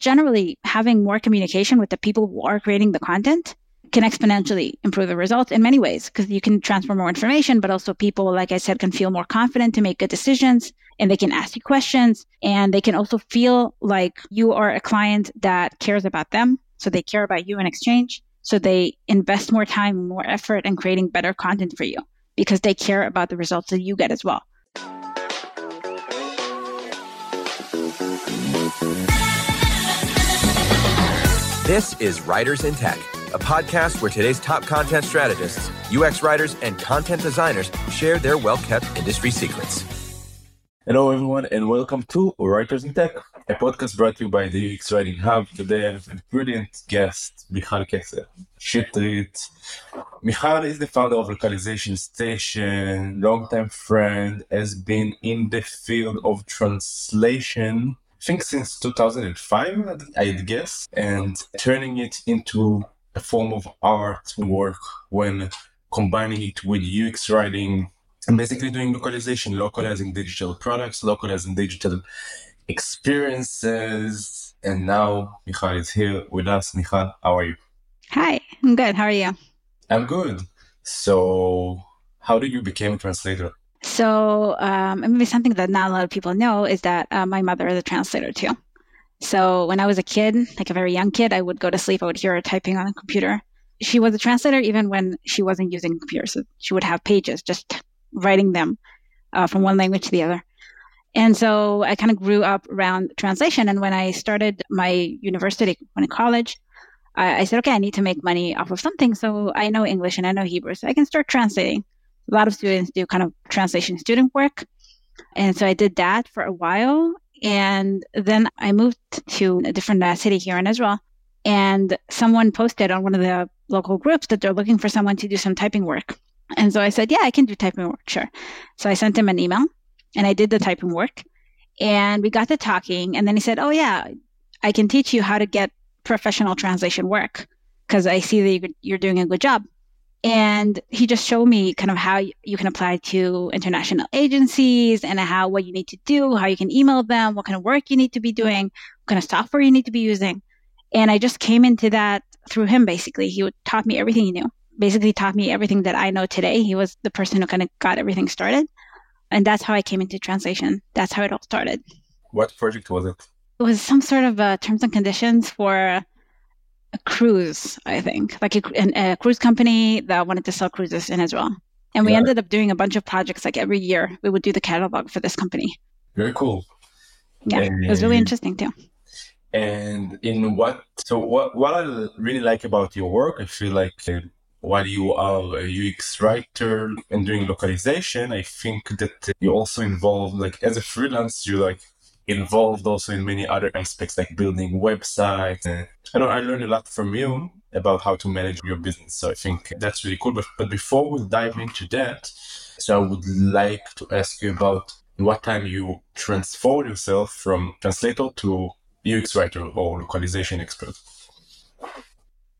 generally having more communication with the people who are creating the content can exponentially improve the results in many ways because you can transfer more information, but also people, like I said, can feel more confident to make good decisions and they can ask you questions and they can also feel like you are a client that cares about them. So they care about you in exchange. So they invest more time, more effort in creating better content for you because they care about the results that you get as well. This is Writers in Tech, a podcast where today's top content strategists, UX writers, and content designers share their well kept industry secrets. Hello, everyone, and welcome to Writers in Tech, a podcast brought to you by the UX Writing Hub. Today, I have a brilliant guest, Michal Kessel. Shitrit. Michal is the founder of Localization Station, longtime friend, has been in the field of translation think since 2005, I'd guess, and turning it into a form of art work when combining it with UX writing and basically doing localization, localizing digital products, localizing digital experiences. And now Michal is here with us. Michal, how are you? Hi, I'm good. How are you? I'm good. So, how did you become a translator? So um, maybe something that not a lot of people know is that uh, my mother is a translator too. So when I was a kid, like a very young kid, I would go to sleep. I would hear her typing on a computer. She was a translator even when she wasn't using computers. So she would have pages, just writing them uh, from one language to the other. And so I kind of grew up around translation. And when I started my university, when in college, I, I said, okay, I need to make money off of something. So I know English and I know Hebrew, so I can start translating a lot of students do kind of translation student work. And so I did that for a while. And then I moved to a different uh, city here in Israel. And someone posted on one of the local groups that they're looking for someone to do some typing work. And so I said, Yeah, I can do typing work, sure. So I sent him an email and I did the typing work. And we got to talking. And then he said, Oh, yeah, I can teach you how to get professional translation work because I see that you're doing a good job. And he just showed me kind of how you can apply to international agencies and how what you need to do, how you can email them, what kind of work you need to be doing, what kind of software you need to be using. And I just came into that through him basically. He taught me everything he knew, basically taught me everything that I know today. He was the person who kind of got everything started. And that's how I came into translation. That's how it all started. What project was it? It was some sort of uh, terms and conditions for a cruise, I think, like a, a, cruise company that wanted to sell cruises in Israel. And we yeah. ended up doing a bunch of projects like every year. We would do the catalog for this company. Very cool. Yeah, and, it was really interesting too. And in what, so what, what I really like about your work, I feel like uh, while you are a UX writer and doing localization, I think that you also involved, like as a freelance, you like involved also in many other aspects like building websites. I know I learned a lot from you about how to manage your business. So I think that's really cool. But, but before we dive into that, so I would like to ask you about what time you transformed yourself from translator to UX writer or localization expert.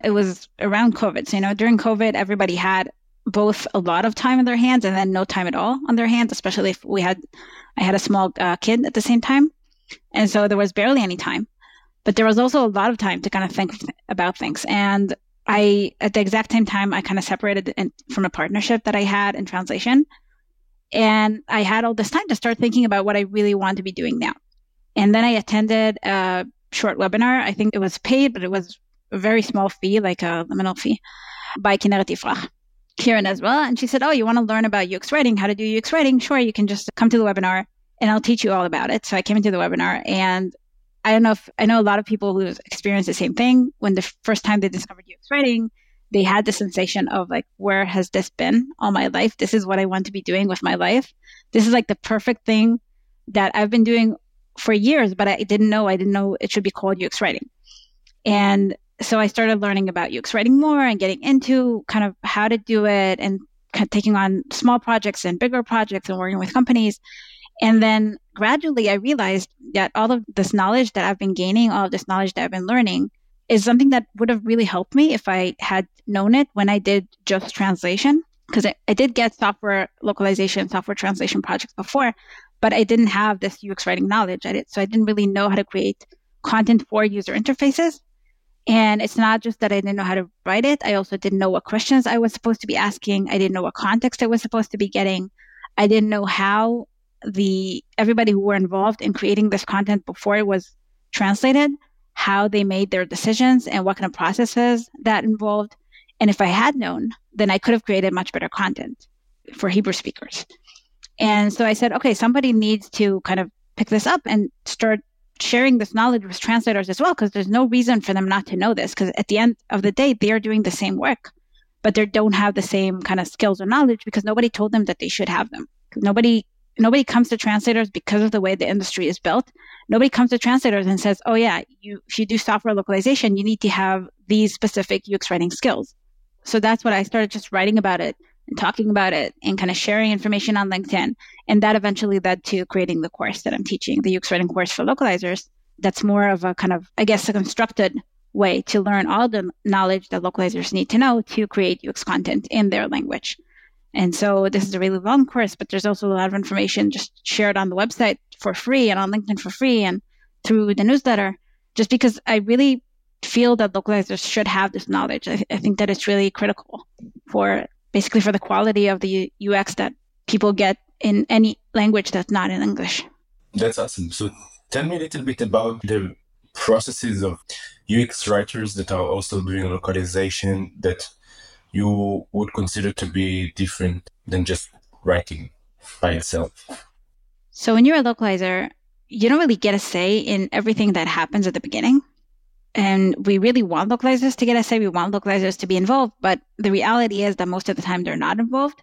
It was around COVID. So, you know, during COVID, everybody had both a lot of time on their hands and then no time at all on their hands, especially if we had, I had a small uh, kid at the same time. And so there was barely any time, but there was also a lot of time to kind of think about things. And I, at the exact same time, I kind of separated in, from a partnership that I had in translation. And I had all this time to start thinking about what I really want to be doing now. And then I attended a short webinar. I think it was paid, but it was a very small fee, like a liminal fee, by Kinneret Yifrah here in Israel. And she said, Oh, you want to learn about UX writing, how to do UX writing? Sure, you can just come to the webinar and I'll teach you all about it. So I came into the webinar and I don't know if I know a lot of people who experienced the same thing when the first time they discovered UX writing, they had the sensation of like, where has this been all my life? This is what I want to be doing with my life. This is like the perfect thing that I've been doing for years, but I didn't know. I didn't know it should be called UX writing. And so I started learning about UX writing more and getting into kind of how to do it and kind of taking on small projects and bigger projects and working with companies. And then gradually I realized that all of this knowledge that I've been gaining, all of this knowledge that I've been learning is something that would have really helped me if I had known it when I did just translation. Because I, I did get software localization, software translation projects before, but I didn't have this UX writing knowledge. I did, so I didn't really know how to create content for user interfaces. And it's not just that I didn't know how to write it. I also didn't know what questions I was supposed to be asking. I didn't know what context I was supposed to be getting. I didn't know how the everybody who were involved in creating this content before it was translated, how they made their decisions and what kind of processes that involved. And if I had known, then I could have created much better content for Hebrew speakers. And so I said, okay, somebody needs to kind of pick this up and start sharing this knowledge with translators as well, because there's no reason for them not to know this. Because at the end of the day, they're doing the same work, but they don't have the same kind of skills or knowledge because nobody told them that they should have them. Nobody nobody comes to translators because of the way the industry is built. Nobody comes to translators and says, "Oh yeah, you if you do software localization, you need to have these specific UX writing skills." So that's what I started just writing about it and talking about it and kind of sharing information on LinkedIn. And that eventually led to creating the course that I'm teaching, the UX writing course for localizers. That's more of a kind of, I guess, a constructed way to learn all the knowledge that localizers need to know to create UX content in their language. And so this is a really long course, but there's also a lot of information just shared on the website for free and on LinkedIn for free and through the newsletter, just because I really feel that localizers should have this knowledge. I, I think that it's really critical for basically for the quality of the UX that people get in any language that's not in English. That's awesome. So tell me a little bit about the processes of UX writers that are also doing localization that you would consider to be different than just writing by itself? So when you're a localizer, you don't really get a say in everything that happens at the beginning. And we really want localizers to get a say. We want localizers to be involved. But the reality is that most of the time they're not involved,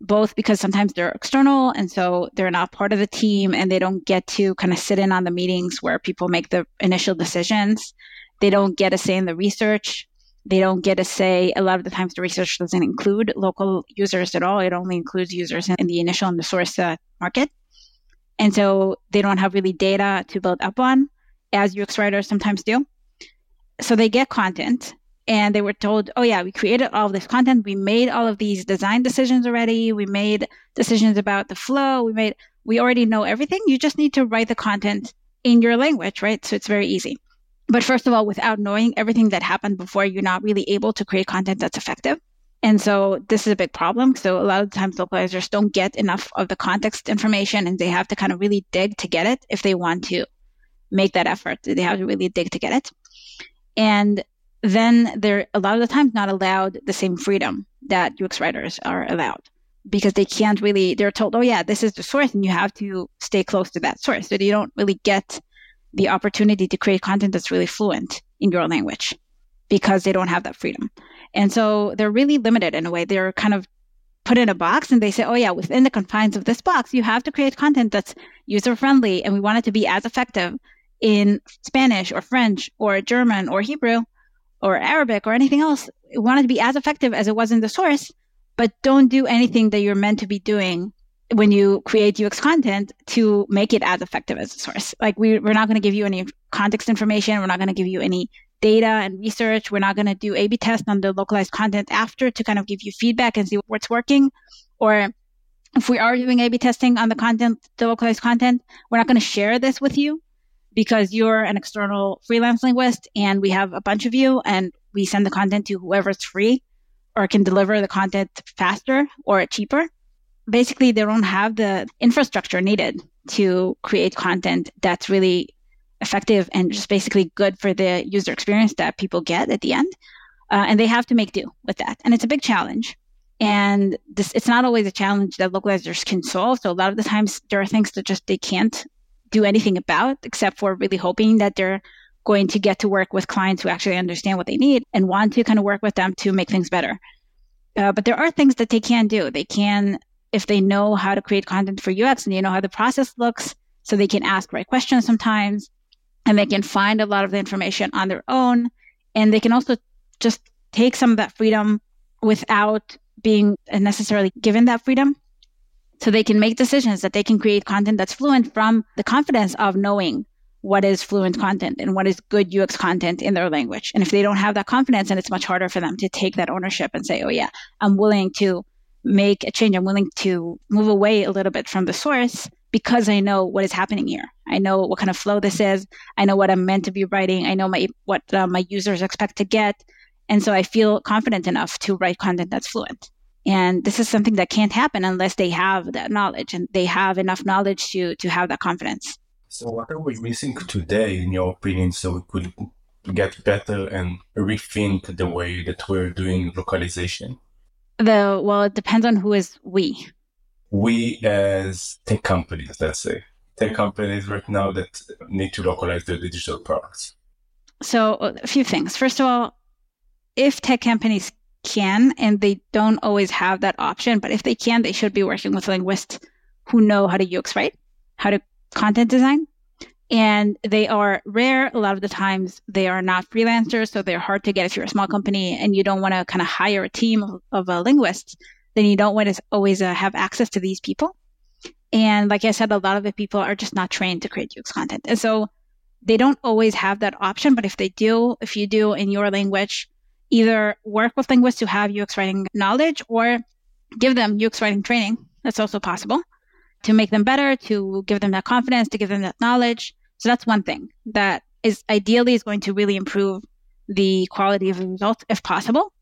both because sometimes they're external and so they're not part of the team and they don't get to kind of sit in on the meetings where people make the initial decisions. They don't get a say in the research. They don't get a say. A lot of the times, the research doesn't include local users at all. It only includes users in the initial and the source uh, market. And so they don't have really data to build up on, as UX writers sometimes do. So they get content and they were told, oh, yeah, we created all of this content. We made all of these design decisions already. We made decisions about the flow. We made, we already know everything. You just need to write the content in your language, right? So it's very easy. But first of all, without knowing everything that happened before, you're not really able to create content that's effective. And so this is a big problem. So a lot of times localizers don't get enough of the context information and they have to kind of really dig to get it if they want to make that effort. They have to really dig to get it. And then they're a lot of the times not allowed the same freedom that UX writers are allowed because they can't really, they're told, oh yeah, this is the source and you have to stay close to that source. So you don't really get the opportunity to create content that's really fluent in your language because they don't have that freedom. And so they're really limited in a way. They're kind of put in a box and they say, oh, yeah, within the confines of this box, you have to create content that's user friendly. And we want it to be as effective in Spanish or French or German or Hebrew or Arabic or anything else. We want it to be as effective as it was in the source, but don't do anything that you're meant to be doing when you create UX content to make it as effective as a source. Like we, we're not going to give you any context information. We're not going to give you any data and research. We're not going to do A/B test on the localized content after to kind of give you feedback and see what's working. Or if we are doing A/B testing on the content, the localized content, we're not going to share this with you because you're an external freelance linguist and we have a bunch of you and we send the content to whoever's free or can deliver the content faster or cheaper basically they don't have the infrastructure needed to create content that's really effective and just basically good for the user experience that people get at the end. Uh, and they have to make do with that. And it's a big challenge. And this, it's not always a challenge that localizers can solve. So a lot of the times there are things that just they can't do anything about except for really hoping that they're going to get to work with clients who actually understand what they need and want to kind of work with them to make things better. Uh, but there are things that they can do. They can if they know how to create content for UX and they know how the process looks, so they can ask right questions sometimes, and they can find a lot of the information on their own, and they can also just take some of that freedom without being necessarily given that freedom. So they can make decisions that they can create content that's fluent from the confidence of knowing what is fluent content and what is good UX content in their language. And if they don't have that confidence, then it's much harder for them to take that ownership and say, oh, yeah, I'm willing to make a change. I'm willing to move away a little bit from the source because I know what is happening here. I know what kind of flow this is. I know what I'm meant to be writing. I know my what uh, my users expect to get, and so I feel confident enough to write content that's fluent. And this is something that can't happen unless they have that knowledge and they have enough knowledge to to have that confidence. So, what are we missing today, in your opinion, so we could get better and rethink the way that we're doing localization? The well, it depends on who is we. We as tech companies, let's say, tech mm-hmm. companies right now that need to localize their digital products. So, a few things. First of all, if tech companies can, and they don't always have that option, but if they can, they should be working with linguists who know how to UX write, how to content design, and they are rare. A lot of the times they are not freelancers so they're hard to get if you're a small company and you don't want to kind of hire a team of, of uh, linguists then you don't want to always uh, have access to these people. And like i said a lot of the people are just not trained to create ux content. And so they don't always have that option but if they do if you do in your language either work with linguists who have ux writing knowledge or give them ux writing training that's also possible to make them better, to give them that confidence, to give them that knowledge. So that's one thing that is ideally is going to really improve the quality of the results if possible.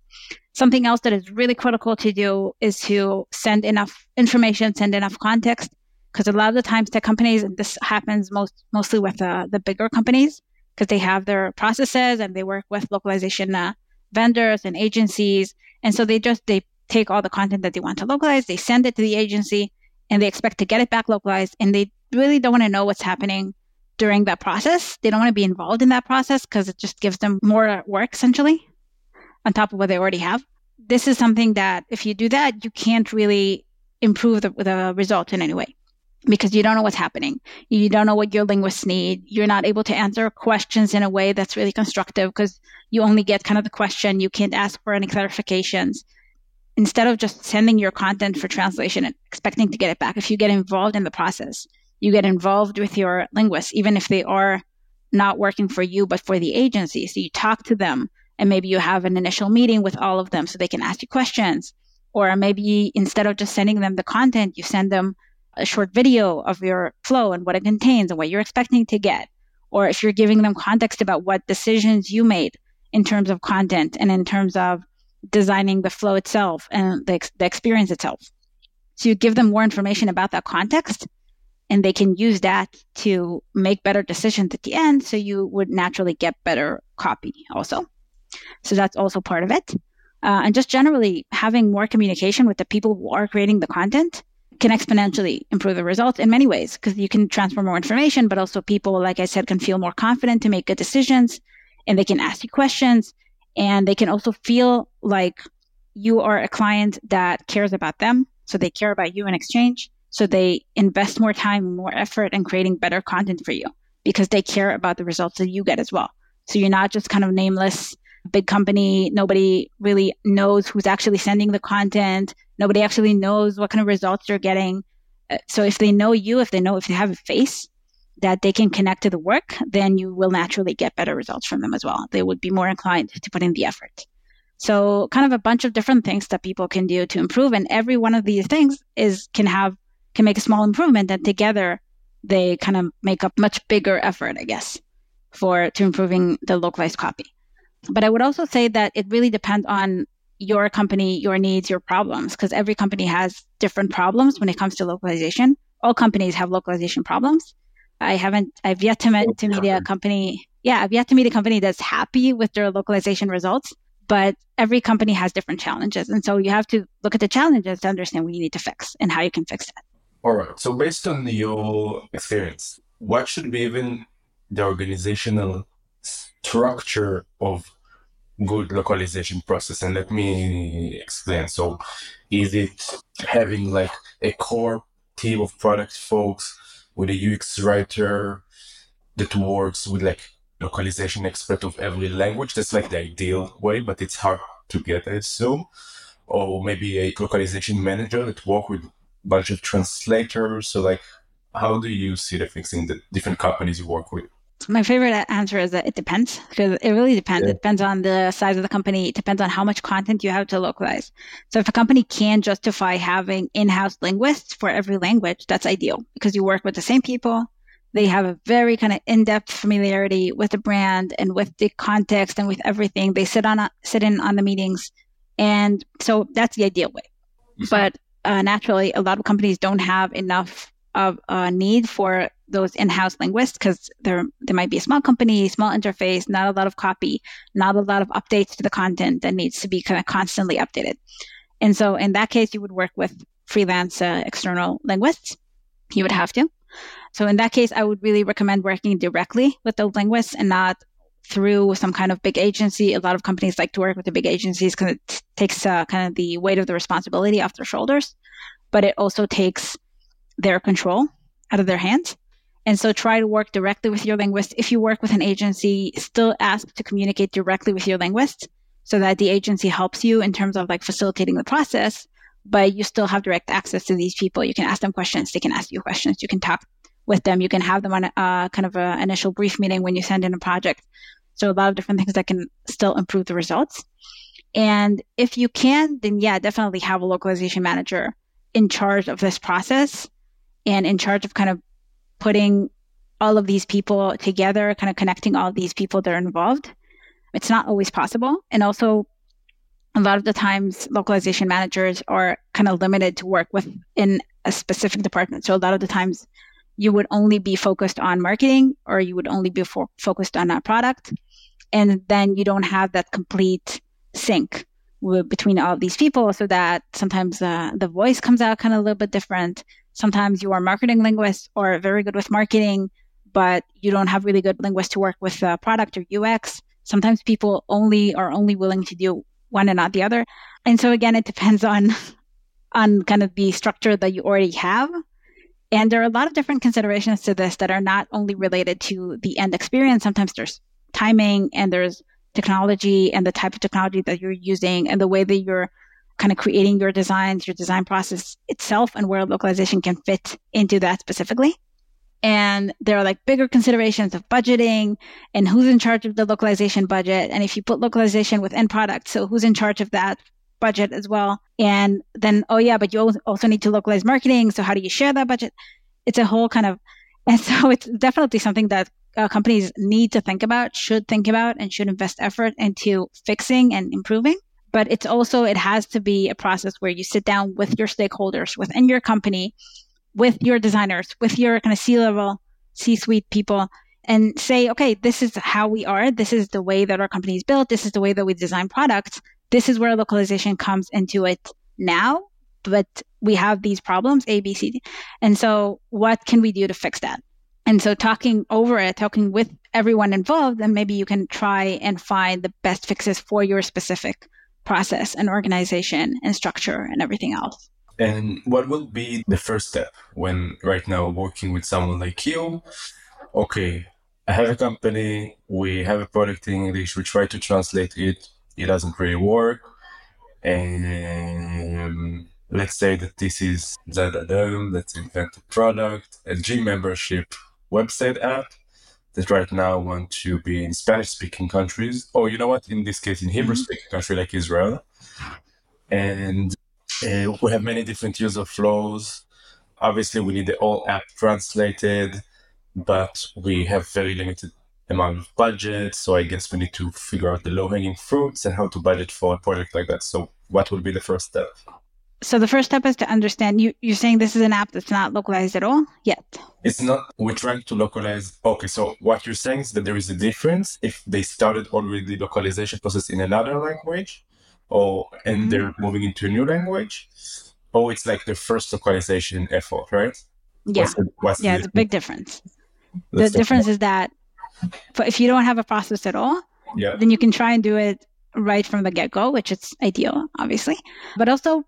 Something else that is really critical to do is to send enough information, send enough context, because a lot of the times tech companies, and this happens most mostly with uh, the bigger companies, because they have their processes and they work with localization uh, vendors and agencies, and so they just they take all the content that they want to localize, they send it to the agency, and they expect to get it back localized and they really don't want to know what's happening during that process. They don't want to be involved in that process because it just gives them more work essentially on top of what they already have. This is something that if you do that, you can't really improve the, the result in any way because you don't know what's happening. You don't know what your linguists need. You're not able to answer questions in a way that's really constructive because you only get kind of the question. You can't ask for any clarifications instead of just sending your content for translation and expecting to get it back, if you get involved in the process, you get involved with your linguists, even if they are not working for you, but for the agency. So you talk to them and maybe you have an initial meeting with all of them so they can ask you questions. Or maybe instead of just sending them the content, you send them a short video of your flow and what it contains and what you're expecting to get. Or if you're giving them context about what decisions you made in terms of content and in terms of designing the flow itself and the, the experience itself. So you give them more information about that context and they can use that to make better decisions at the end. So you would naturally get better copy also. So that's also part of it. Uh, and just generally having more communication with the people who are creating the content can exponentially improve the results in many ways because you can transfer more information, but also people, like I said, can feel more confident to make good decisions and they can ask you questions and they can also feel like you are a client that cares about them. So they care about you in exchange. So they invest more time, more effort in creating better content for you because they care about the results that you get as well. So you're not just kind of nameless big company. Nobody really knows who's actually sending the content. Nobody actually knows what kind of results you're getting. Uh, so if they know you, if they know if they have a face, that they can connect to the work, then you will naturally get better results from them as well. They would be more inclined to put in the effort. So kind of a bunch of different things that people can do to improve. And every one of these things is can have can make a small improvement and together they kind of make a much bigger effort, I guess, for to improving the localized copy. But I would also say that it really depends on your company, your needs, your problems, because every company has different problems when it comes to localization. All companies have localization problems. I haven't, I've yet to meet, to meet a company. Yeah, I've yet to meet a company that's happy with their localization results, but every company has different challenges. And so you have to look at the challenges to understand what you need to fix and how you can fix it. All right. So based on your experience, what should be even the organizational structure of good localization process? And let me explain. So is it having like a core team of product folks with a UX writer that works with like localization expert of every language. That's like the ideal way, but it's hard to get, I assume. Or maybe a localization manager that work with bunch of translators. So like, how do you see the things in the different companies you work with? My favorite answer is that it depends because it really depends. Yeah. It depends on the size of the company. It depends on how much content you have to localize. So if a company can justify having in-house linguists for every language, that's ideal because you work with the same people. They have a very kind of in-depth familiarity with the brand and with the context and with everything. They sit on a, sit in on the meetings, and so that's the ideal way. Mm-hmm. But uh, naturally, a lot of companies don't have enough of a need for those in-house linguists because there there might be a small company, small interface, not a lot of copy, not a lot of updates to the content that needs to be kind of constantly updated. And so in that case, you would work with freelance uh, external linguists. You would have to. So in that case, I would really recommend working directly with the linguists and not through some kind of big agency. A lot of companies like to work with the big agencies because it takes uh, kind of the weight of the responsibility off their shoulders, but it also takes their control out of their hands. And so try to work directly with your linguist. If you work with an agency, still ask to communicate directly with your linguist so that the agency helps you in terms of like facilitating the process, but you still have direct access to these people. You can ask them questions. They can ask you questions. You can talk with them. You can have them on a uh, kind of an initial brief meeting when you send in a project. So a lot of different things that can still improve the results. And if you can, then yeah, definitely have a localization manager in charge of this process and in charge of kind of putting all of these people together, kind of connecting all of these people that are involved. It's not always possible. And also, a lot of the times, localization managers are kind of limited to work within a specific department. So, a lot of the times, you would only be focused on marketing or you would only be fo- focused on that product. And then you don't have that complete sync between all of these people so that sometimes uh, the voice comes out kind of a little bit different Sometimes you are marketing linguists or very good with marketing, but you don't have really good linguists to work with uh, product or UX. Sometimes people only are only willing to do one and not the other. And so again, it depends on on kind of the structure that you already have. And there are a lot of different considerations to this that are not only related to the end experience. Sometimes there's timing and there's technology and the type of technology that you're using and the way that you're kind of creating your designs, your design process itself, and where localization can fit into that specifically. And there are like bigger considerations of budgeting and who's in charge of the localization budget. And if you put localization within product, so who's in charge of that budget as well. And then, oh yeah, but you also need to localize marketing. So how do you share that budget? It's a whole kind of, and so it's definitely something that uh, companies need to think about, should think about, and should invest effort into fixing and improving but it's also it has to be a process where you sit down with your stakeholders within your company with your designers with your kind of c-level c-suite people and say okay this is how we are. This is the way that our company is built. This is the way that we design products. This is where localization comes into it now but we have these problems a b c d. And so what can we do to fix that? And so talking over it talking with everyone involved then maybe you can try and find the best fixes for your specific process and organization and structure and everything else. And what will be the first step when right now working with someone like you? Okay, I have a company, we have a product in English, we try to translate it, it doesn't really work. And let's say that this is let's invent a product, a gym membership website app that right now want to be in Spanish speaking countries, or you know what, in this case, in Hebrew speaking mm-hmm. country like Israel. And uh, we have many different user flows. Obviously, we need the whole app translated, but we have very limited amount of budget. So I guess we need to figure out the low hanging fruits and how to budget for a project like that. So, what would be the first step? So the first step is to understand you, you're saying this is an app that's not localized at all yet. It's not, we're trying to localize. Okay, so what you're saying is that there is a difference if they started already the localization process in another language or and mm-hmm. they're moving into a new language, or it's like the first localization effort, right? Yeah. What's the, what's yeah, it's a big difference. the difference is that if you don't have a process at all, yeah. then you can try and do it right from the get go, which is ideal, obviously. But also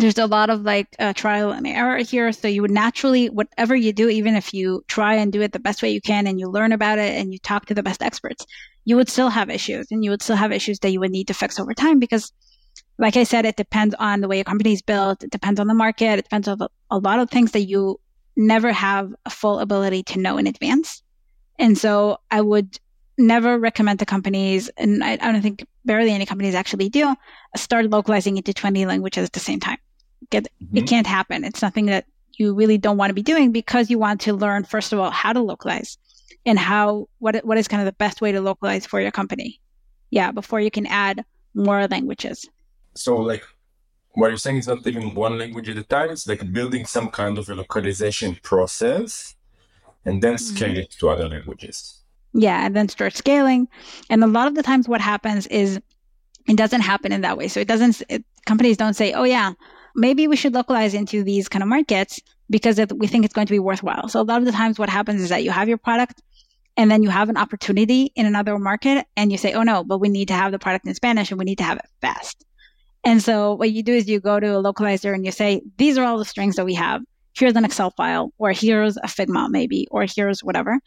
there's a lot of like uh, trial and error here. So you would naturally, whatever you do, even if you try and do it the best way you can and you learn about it and you talk to the best experts, you would still have issues and you would still have issues that you would need to fix over time because, like I said, it depends on the way a company is built. It depends on the market. It depends on a lot of things that you never have a full ability to know in advance. And so I would never recommend to companies, and I, I don't think barely any companies actually do, start localizing into 20 languages at the same time. Get, mm-hmm. It can't happen. It's something that you really don't want to be doing because you want to learn, first of all, how to localize and how, what, what is kind of the best way to localize for your company. Yeah, before you can add more languages. So, like, what you're saying is not even one language at a time, it's like building some kind of a localization process and then mm-hmm. scale it to other languages. Yeah, and then start scaling. And a lot of the times, what happens is it doesn't happen in that way. So it doesn't. It, companies don't say, "Oh yeah, maybe we should localize into these kind of markets because it, we think it's going to be worthwhile." So a lot of the times, what happens is that you have your product, and then you have an opportunity in another market, and you say, "Oh no, but we need to have the product in Spanish, and we need to have it fast." And so what you do is you go to a localizer and you say, "These are all the strings that we have. Here's an Excel file, or here's a Figma, maybe, or here's whatever."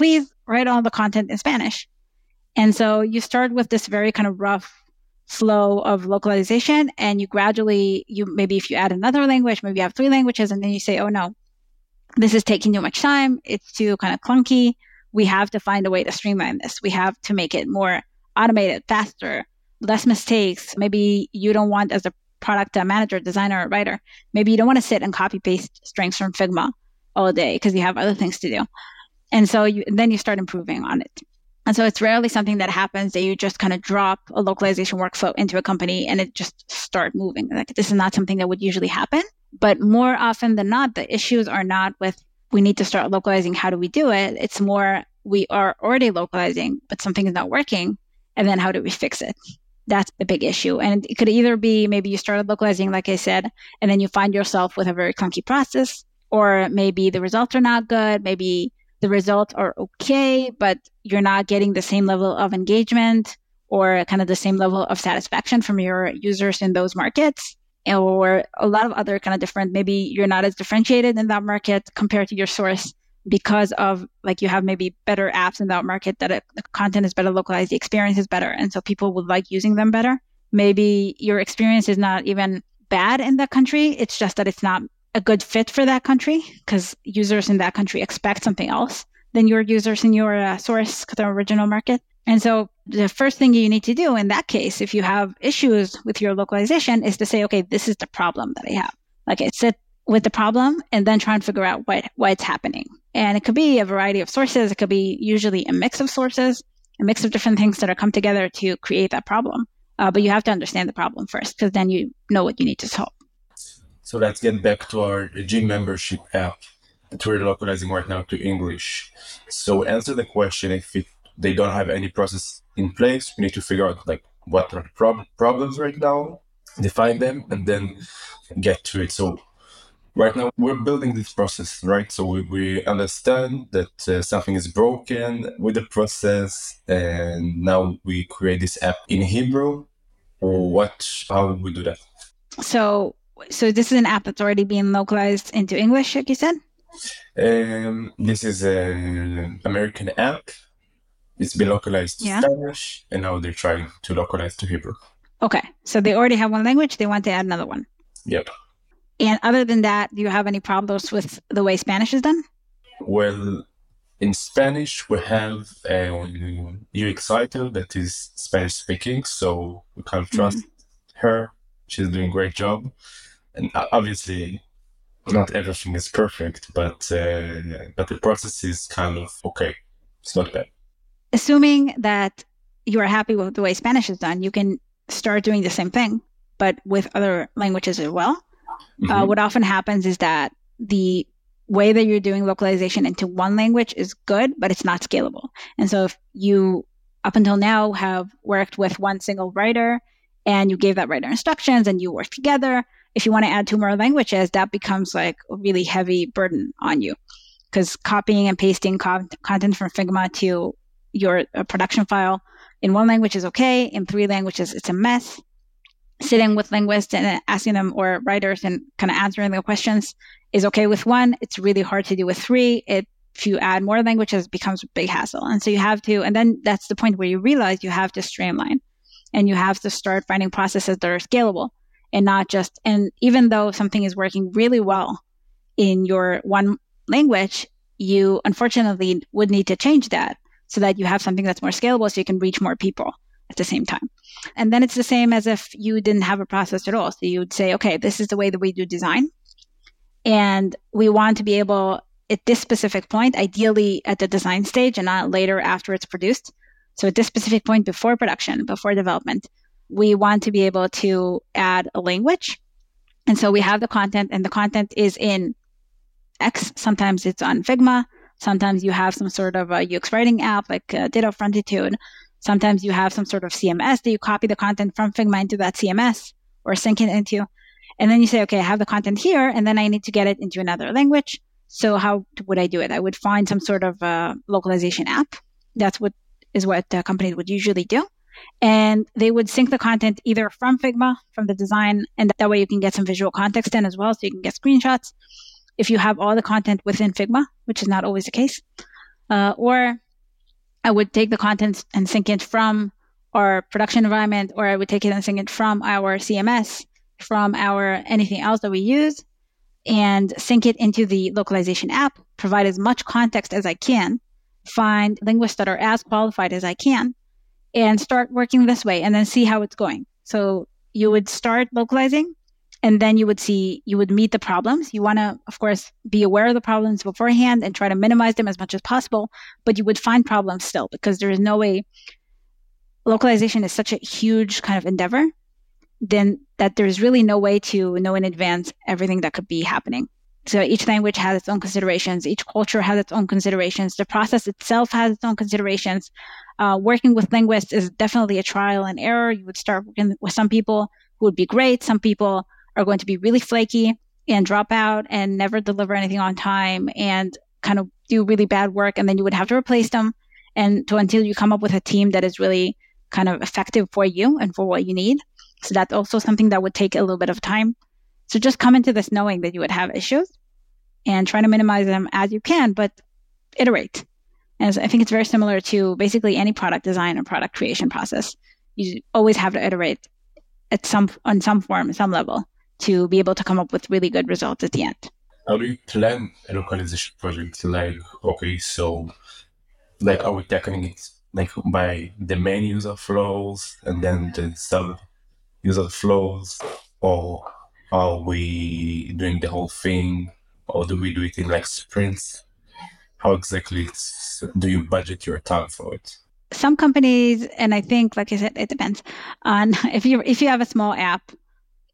please write all the content in Spanish. And so you start with this very kind of rough flow of localization and you gradually you maybe if you add another language maybe you have three languages and then you say oh no this is taking too much time. It's too kind of clunky. We have to find a way to streamline this. We have to make it more automated faster less mistakes. Maybe you don't want as a product manager designer or writer maybe you don't want to sit and copy paste strings from figma all day because you have other things to do. And so you, then you start improving on it. And so it's rarely something that happens that you just kind of drop a localization workflow into a company and it just start moving. Like this is not something that would usually happen. But more often than not, the issues are not with we need to start localizing. How do we do it? It's more we are already localizing, but something is not working. And then how do we fix it? That's the big issue. And it could either be maybe you started localizing, like I said, and then you find yourself with a very clunky process, or maybe the results are not good. Maybe the results are okay, but you're not getting the same level of engagement or kind of the same level of satisfaction from your users in those markets or a lot of other kind of different maybe you're not as differentiated in that market compared to your source because of like you have maybe better apps in that market that it, the content is better localized the experience is better and so people would like using them better. Maybe your experience is not even bad in that country it's just that it's not a good fit for that country because users in that country expect something else than your users in your uh, source, the original market. And so the first thing you need to do in that case, if you have issues with your localization, is to say, okay, this is the problem that I have. Like I sit with the problem and then try and figure out what, why it's happening. And it could be a variety of sources. It could be usually a mix of sources, a mix of different things that are come together to create that problem. Uh, but you have to understand the problem first because then you know what you need to solve. So let's get back to our gym membership app that we're localizing right now to English. So answer the question if it, they don't have any process in place, we need to figure out like what are the prob- problems right now, define them, and then get to it. So right now we're building this process, right? So we, we understand that uh, something is broken with the process, and now we create this app in Hebrew. Or what? How would we do that? So so this is an app that's already being localized into English, like you said. Um, this is an American app. It's been localized to yeah. Spanish, and now they're trying to localize to Hebrew. Okay, so they already have one language. They want to add another one. Yep. And other than that, do you have any problems with the way Spanish is done? Well, in Spanish, we have a UX writer that is Spanish speaking, so we kind of trust mm-hmm. her. She's doing a great job and obviously not everything is perfect, but uh, but the process is kind of okay. It's not bad. Assuming that you are happy with the way Spanish is done, you can start doing the same thing, but with other languages as well. Uh, mm-hmm. Uh, what often happens is that the way that you're doing localization into one language is good, but it's not scalable. And so if you up until now have worked with one single writer and you gave that writer instructions and you worked together, if you want to add two more languages, that becomes like a really heavy burden on you because copying and pasting co- content from Figma to your uh, production file in one language is okay. In three languages, it's a mess. Sitting with linguists and asking them or writers and kind of answering their questions is okay with one. It's really hard to do with three. It, if you add more languages, it becomes a big hassle. And so you have to, and then that's the point where you realize you have to streamline and you have to start finding processes that are scalable and not just and even though something is working really well in your one language you unfortunately would need to change that so that you have something that's more scalable so you can reach more people at the same time. And then it's the same as if you didn't have a process at all. So you would say, okay, this is the way that we do design. And we want to be able at this specific point, ideally at the design stage and not later after it's produced. So at this specific point before production, before development, we want to be able to add a language. And so we have the content and the content is in X. Sometimes it's on Figma. Sometimes you have some sort of a UX writing app like uh, Ditto Frontitude. Sometimes you have some sort of CMS that you copy the content from Figma into that CMS or sync it into. And then you say, okay, I have the content here, and then I need to get it into another language. So how would I do it? I would find some sort of uh, localization app. That's what is what the company would usually do. And they would sync the content either from Figma, from the design, and that way you can get some visual context in as well. So you can get screenshots if you have all the content within Figma, which is not always the case. Uh, or I would take the content and sync it from our production environment, or I would take it and sync it from our CMS from our anything else that we use and sync it into the localization app, provide as much context as I can, find linguists that are as qualified as I can, and start working this way and then see how it's going. So you would start localizing and then you would see, you would meet the problems. You want to, of course, be aware of the problems beforehand and try to minimize them as much as possible, but you would find problems still because there is no way. Localization is such a huge kind of endeavor then that there's really no way to know in advance everything that could be happening. So each language has its own considerations. Each culture has its own considerations. The process itself has its own considerations. Uh, working with linguists is definitely a trial and error. You would start working with some people who would be great. Some people are going to be really flaky and drop out and never deliver anything on time and kind of do really bad work. And then you would have to replace them and to until you come up with a team that is really kind of effective for you and for what you need. So that's also something that would take a little bit of time. So just come into this knowing that you would have issues and try to minimize them as you can, but iterate. And I think it's very similar to basically any product design or product creation process. You always have to iterate at some on some form, some level, to be able to come up with really good results at the end. How do you plan a localization project? Like, okay, so like are we tackling it like by the main user flows and then the sub user flows, or are we doing the whole thing, or do we do it in like sprints? How exactly do you budget your time for it? Some companies, and I think, like I said, it depends on if you if you have a small app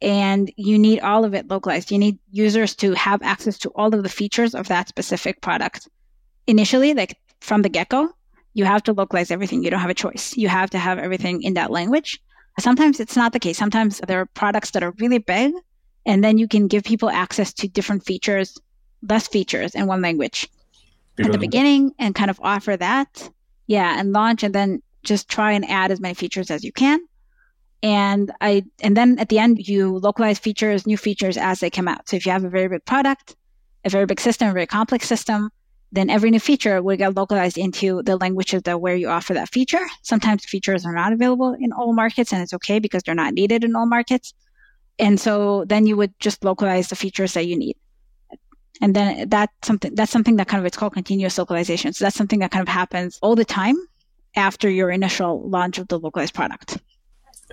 and you need all of it localized. You need users to have access to all of the features of that specific product. Initially, like from the get go, you have to localize everything. You don't have a choice. You have to have everything in that language. Sometimes it's not the case. Sometimes there are products that are really big, and then you can give people access to different features, less features in one language at the beginning and kind of offer that. Yeah, and launch and then just try and add as many features as you can. And I and then at the end you localize features, new features as they come out. So if you have a very big product, a very big system, a very complex system, then every new feature will get localized into the languages that where you offer that feature. Sometimes features are not available in all markets, and it's okay because they're not needed in all markets. And so then you would just localize the features that you need. And then that's something that's something that kind of it's called continuous localization. So that's something that kind of happens all the time after your initial launch of the localized product.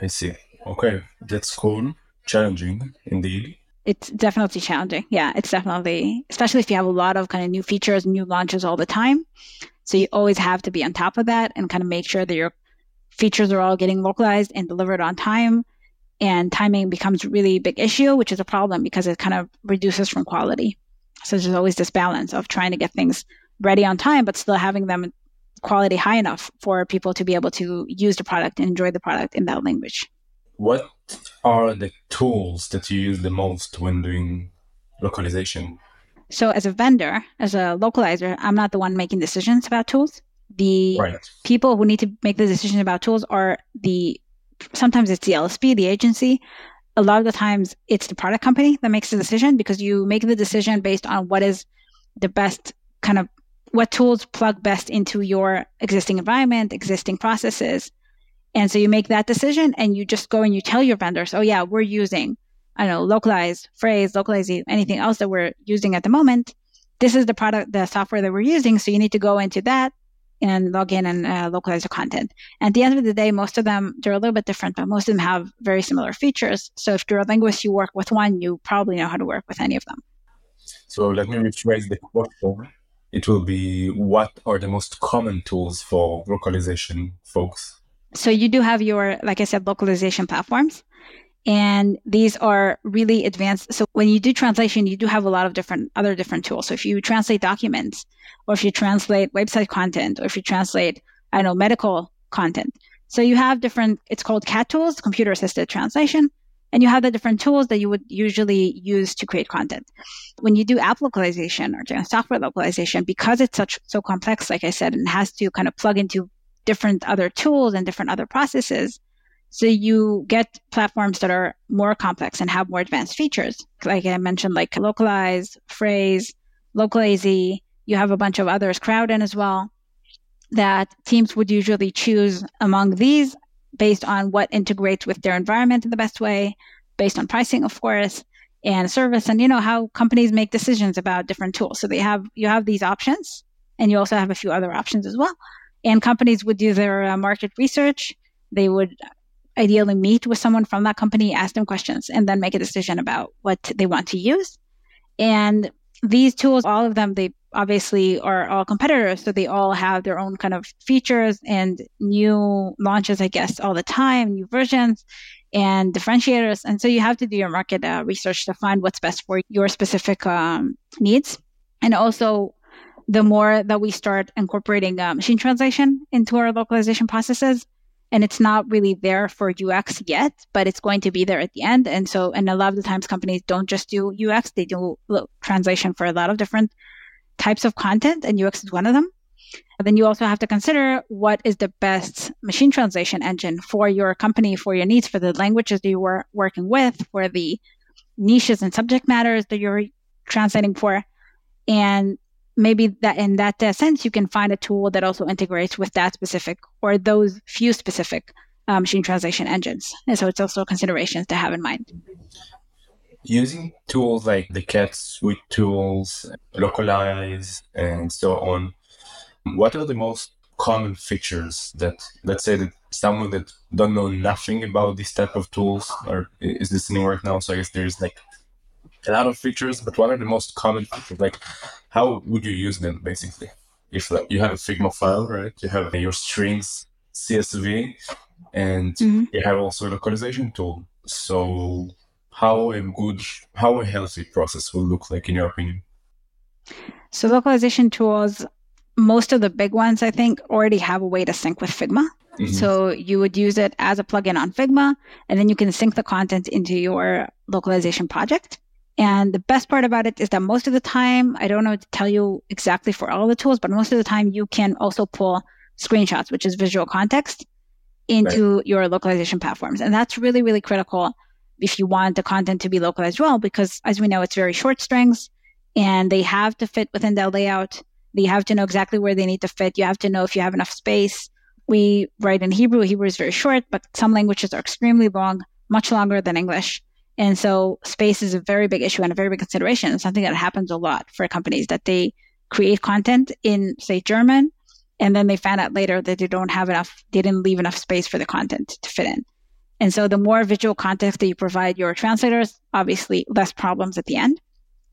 I see. Okay, that's cool. Challenging indeed it's definitely challenging. Yeah, it's definitely, especially if you have a lot of kind of new features, new launches all the time. So you always have to be on top of that and kind of make sure that your features are all getting localized and delivered on time. And timing becomes really big issue, which is a problem because it kind of reduces from quality. So there's always this balance of trying to get things ready on time, but still having them quality high enough for people to be able to use the product and enjoy the product in that language. What are the tools that you use the most when doing localization? So, as a vendor, as a localizer, I'm not the one making decisions about tools. The right. people who need to make the decision about tools are the sometimes it's the LSP, the agency. A lot of the times it's the product company that makes the decision because you make the decision based on what is the best kind of what tools plug best into your existing environment, existing processes, and so you make that decision and you just go and you tell your vendors, oh, yeah, we're using, I don't know, localized phrase, localized anything else that we're using at the moment. this is the product, the software that we're using. So you need to go into that and log in and uh, localize your content. At the end of the day, most of them, they're a little bit different, but most of them have very similar features. So if you're a linguist, you work with one, you probably know how to work with any of them. So let me rephrase the question. It will be what are the most common tools for localization folks? So you do have your, like I said, localization platforms. And these are really advanced. So when you do translation, you do have a lot of different other different tools. So if you translate documents, or if you translate website content, or if you translate, I don't know, medical content. So you have different, it's called CAT tools, computer assisted translation. And you have the different tools that you would usually use to create content. When you do app localization or software localization, because it's such so complex, like I said, and has to kind of plug into different other tools and different other processes, so you get platforms that are more complex and have more advanced features. Like I mentioned, like localize, phrase, localize. You have a bunch of others, Crowdin as well, that teams would usually choose among these based on what integrates with their environment in the best way, based on pricing, of course, and service, and you know how companies make decisions about different tools. So they have you have these options, and you also have a few other options as well. And companies would do their uh, market research. They would ideally meet with someone from that company, ask them questions, and then make a decision about what they want to use. And these tools, all of them, they obviously are all competitors. So they all have their own kind of features and new launches, I guess, all the time, new versions and differentiators. And so you have to do your market uh, research to find what's best for your specific um, needs. And also, the more that we start incorporating uh, machine translation into our localization processes, and it's not really there for UX yet, but it's going to be there at the end. And so, and a lot of the times companies don't just do UX, they do translation for a lot of different types of content, and UX is one of them. And then you also have to consider what is the best machine translation engine for your company, for your needs, for the languages that you are working with, for the niches and subject matters that you're translating for. And maybe that in that uh, sense, you can find a tool that also integrates with that specific or those few specific uh, machine translation engines. And so it's also considerations to have in mind. Using tools like the CAT suite tools, localize, and so on, what are the most common features that, let's say that someone that don't know nothing about this type of tools or is listening right now, so I guess there's like a lot of features, but what are the most common features? Like, how would you use them basically? If like, you have a Figma file, right? You have your strings CSV, and mm-hmm. you have also a localization tool. So, how a good, how a healthy process will look like in your opinion? So, localization tools, most of the big ones, I think, already have a way to sync with Figma. Mm-hmm. So you would use it as a plugin on Figma, and then you can sync the content into your localization project. And the best part about it is that most of the time, I don't know to tell you exactly for all the tools, but most of the time you can also pull screenshots, which is visual context, into right. your localization platforms. And that's really, really critical if you want the content to be localized well, because as we know, it's very short strings and they have to fit within the layout. They have to know exactly where they need to fit. You have to know if you have enough space. We write in Hebrew. Hebrew is very short, but some languages are extremely long, much longer than English. And so space is a very big issue and a very big consideration. Something that happens a lot for companies that they create content in, say, German, and then they find out later that they don't have enough, they didn't leave enough space for the content to fit in. And so the more visual content that you provide your translators, obviously less problems at the end.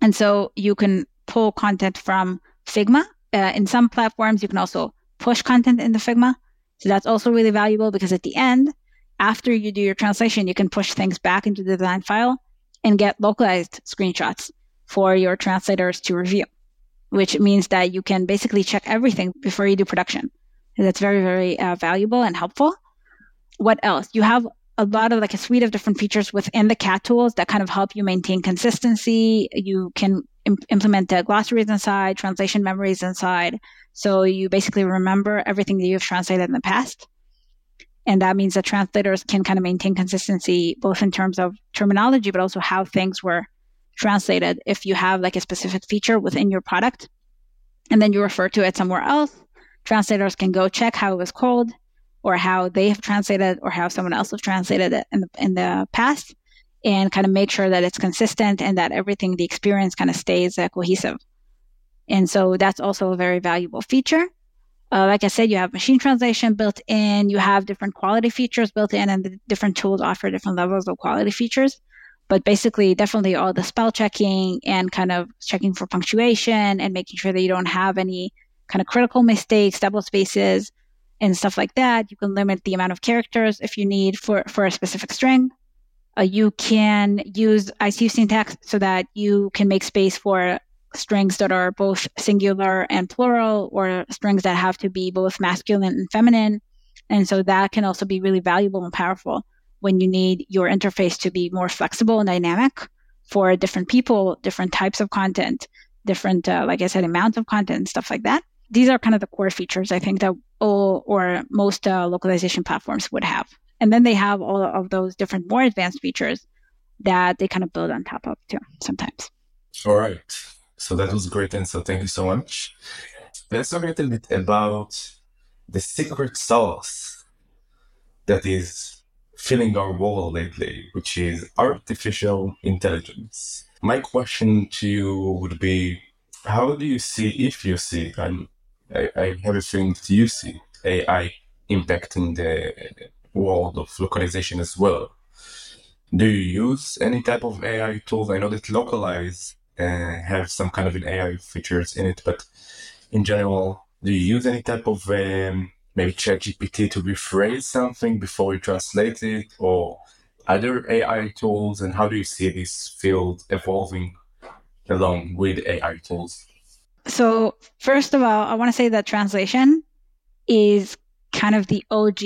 And so you can pull content from Figma. Uh, in some platforms, you can also push content into Figma. So that's also really valuable because at the end, after you do your translation, you can push things back into the design file and get localized screenshots for your translators to review, which means that you can basically check everything before you do production. That's very, very uh, valuable and helpful. What else? You have a lot of like a suite of different features within the CAT tools that kind of help you maintain consistency. You can Im- implement the glossaries inside, translation memories inside. So you basically remember everything that you've translated in the past. And that means that translators can kind of maintain consistency both in terms of terminology, but also how things were translated. If you have like a specific feature within your product and then you refer to it somewhere else, translators can go check how it was called or how they have translated or how someone else has translated it in the, in the past and kind of make sure that it's consistent and that everything, the experience kind of stays uh, cohesive. And so that's also a very valuable feature. Uh, like I said, you have machine translation built in, you have different quality features built in, and the different tools offer different levels of quality features. But basically, definitely all the spell checking and kind of checking for punctuation and making sure that you don't have any kind of critical mistakes, double spaces, and stuff like that. You can limit the amount of characters if you need for, for a specific string. Uh, you can use ICU syntax so that you can make space for strings that are both singular and plural, or strings that have to be both masculine and feminine. And so that can also be really valuable and powerful when you need your interface to be more flexible and dynamic for different people, different types of content, different, uh, like I said, amounts of content stuff like that. These are kind of the core features I think that all or most uh, localization platforms would have. And then they have all of those different more advanced features that they kind of build on top of too sometimes. All right. So that was great answer. Thank you so much. Let's talk a little bit about the secret sauce that is filling our world lately, which is artificial intelligence. My question to you would be how do you see, if you see, and I, I have a feeling that you see AI impacting the world of localization as well? Do you use any type of AI tools? I know that Localize have some kind of an AI features in it, but in general, do you use any type of um, maybe ChatGPT to rephrase something before you translate it, or other AI tools? And how do you see this field evolving along with AI tools? So, first of all, I want to say that translation is kind of the OG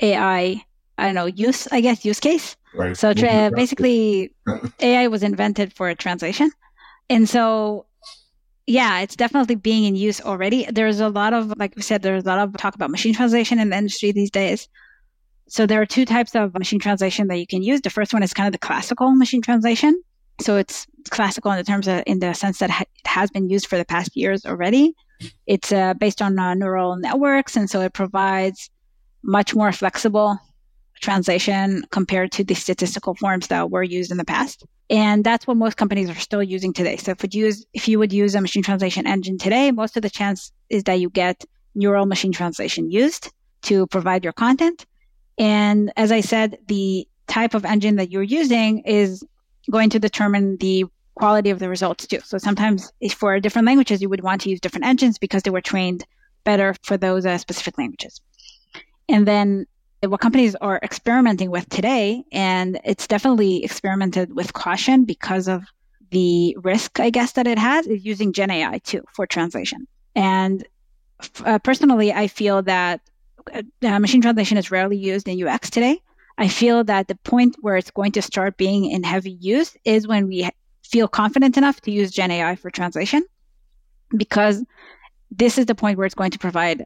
AI, I don't know, use, I guess, use case. Right. So tra- basically, AI was invented for translation. And so, yeah, it's definitely being in use already. There's a lot of, like we said, there's a lot of talk about machine translation in the industry these days. So there are two types of machine translation that you can use. The first one is kind of the classical machine translation. So it's classical in the terms of, in the sense that it has been used for the past years already. It's uh, based on uh, neural networks, and so it provides much more flexible translation compared to the statistical forms that were used in the past. And that's what most companies are still using today. So if, use, if you would use a machine translation engine today, most of the chance is that you get neural machine translation used to provide your content. And as I said, the type of engine that you're using is going to determine the quality of the results too. So sometimes for different languages, you would want to use different engines because they were trained better for those uh, specific languages. And then what companies are experimenting with today, and it's definitely experimented with caution because of the risk, I guess, that it has, is using Gen AI too for translation. And uh, personally, I feel that uh, machine translation is rarely used in UX today. I feel that the point where it's going to start being in heavy use is when we feel confident enough to use Gen AI for translation, because this is the point where it's going to provide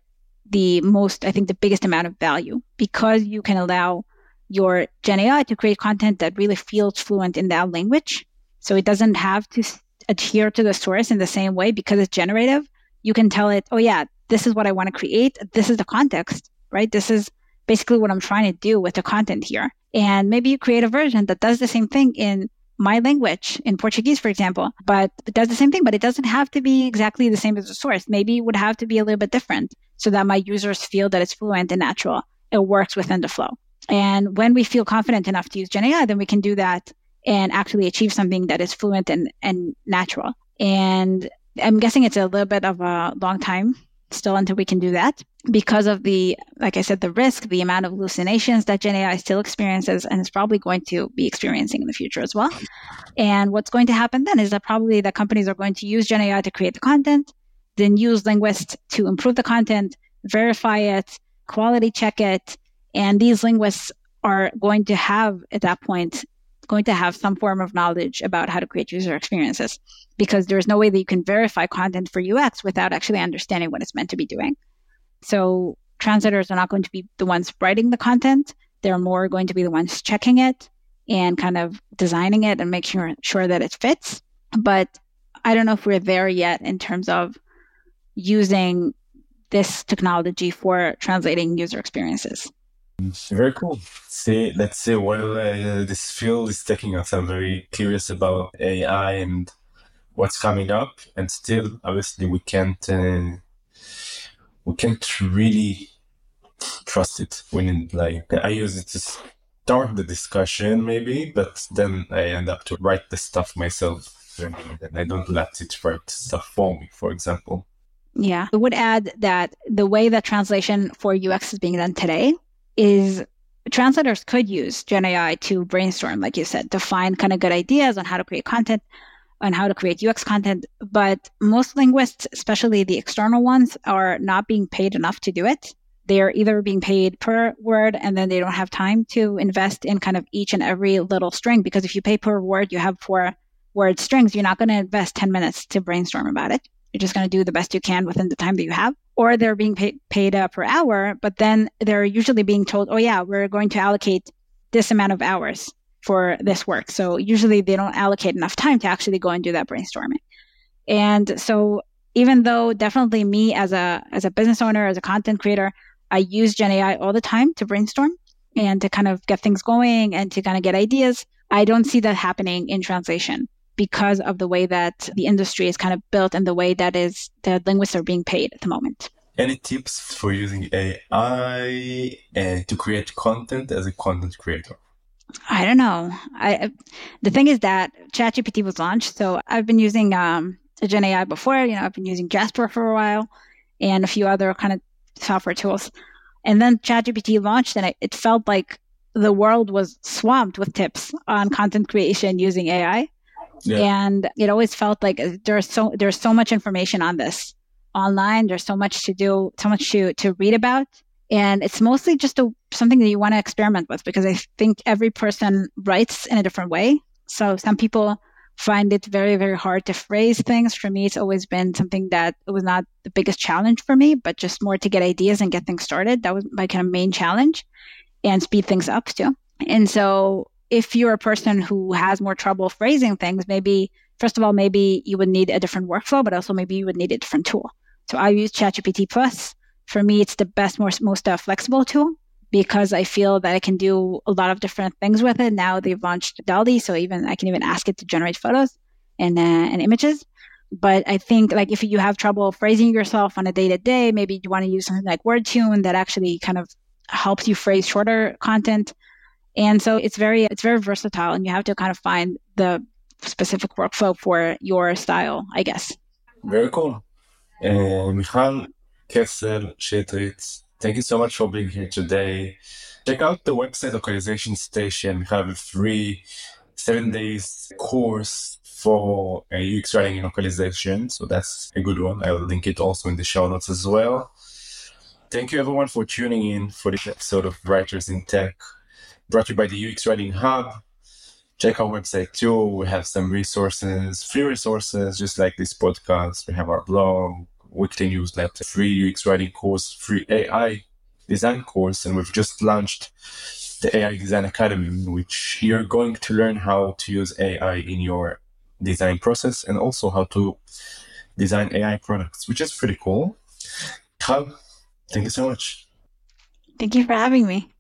the most, I think, the biggest amount of value because you can allow your Gen AI to create content that really feels fluent in that language. So it doesn't have to adhere to the source in the same way because it's generative. You can tell it, oh, yeah, this is what I want to create. This is the context, right? This is basically what I'm trying to do with the content here. And maybe you create a version that does the same thing in my language in Portuguese, for example, but it does the same thing, but it doesn't have to be exactly the same as the source. Maybe it would have to be a little bit different so that my users feel that it's fluent and natural. It works within the flow. And when we feel confident enough to use Gen AI, then we can do that and actually achieve something that is fluent and, and natural. And I'm guessing it's a little bit of a long time still until we can do that because of the, like I said, the risk, the amount of hallucinations that Gen AI still experiences and is probably going to be experiencing in the future as well. And what's going to happen then is that probably the companies are going to use Gen AI to create the content, then use linguists to improve the content, verify it, quality check it. And these linguists are going to have at that point going to have some form of knowledge about how to create user experiences because there's no way that you can verify content for UX without actually understanding what it's meant to be doing. So translators are not going to be the ones writing the content. They're more going to be the ones checking it and kind of designing it and making sure, sure that it fits. But I don't know if we're there yet in terms of using this technology for translating user experiences. Very cool. See, let's see where uh, this field is taking us. I'm very curious about AI and what's coming up, and still, obviously, we can't uh, we can't really trust it when like I use it to start the discussion, maybe, but then I end up to write the stuff myself. And I don't let it write stuff for me, for example. Yeah. I would add that the way that translation for UX is being done today is translators could use Gen AI to brainstorm, like you said, to find kind of good ideas on how to create content, on how to create UX content. But most linguists, especially the external ones, are not being paid enough to do it. They're either being paid per word and then they don't have time to invest in kind of each and every little string because if you pay per word, you have four word strings, you're not going to invest 10 minutes to brainstorm about it. You're just going to do the best you can within the time that you have. Or they're being pay- paid uh, per hour, but then they're usually being told, oh, yeah, we're going to allocate this amount of hours for this work. So usually they don't allocate enough time to actually go and do that brainstorming. And so even though definitely me as a as a business owner, as a content creator, I use Gen AI all the time to brainstorm and to kind of get things going and to kind of get ideas. I don't see that happening in translation because of the way that the industry is kind of built and the way that is the linguists are being paid at the moment. Any tips for using AI uh, to create content as a content creator? I don't know. I the thing is that ChatGPT was launched, so I've been using um, Gen AI before. You know, I've been using Jasper for a while, and a few other kind of software tools. And then ChatGPT launched, and it, it felt like the world was swamped with tips on content creation using AI. Yeah. And it always felt like uh, there's so there's so much information on this online. There's so much to do, so much to to read about, and it's mostly just a, something that you want to experiment with because I think every person writes in a different way. So some people find it very very hard to phrase things. For me, it's always been something that it was not the biggest challenge for me, but just more to get ideas and get things started. That was my kind of main challenge, and speed things up too. And so if you're a person who has more trouble phrasing things, maybe, first of all, maybe you would need a different workflow, but also maybe you would need a different tool. So I use ChatGPT Plus. For me, it's the best, most, most uh, flexible tool because I feel that I can do a lot of different things with it. Now they've launched DALL-E, so even I can even ask it to generate photos and, uh, and images. But I think like if you have trouble phrasing yourself on a day to day, maybe you want to use something like WordTune that actually kind of helps you phrase shorter content. And so it's very it's very versatile and you have to kind of find the specific workflow for your style, I guess. Very cool. Uh, Michal Kessel Shitrit, thank you so much for being here today. Check out the website Localization Station. We have a free seven days course for UX writing and localization. So that's a good one. I'll link it also in the show notes as well. Thank you everyone for tuning in for this episode of Writers in Tech brought to you by the UX Writing Hub. Check our website too. We have some resources, free resources, just like this podcast. We have our blog, weekly newsletter, free UX writing course, free AI design course, and we've just launched the AI Design Academy, which you're going to learn how to use AI in your design process and also how to design AI products, which is pretty cool. Hub, thank you so much. Thank you for having me.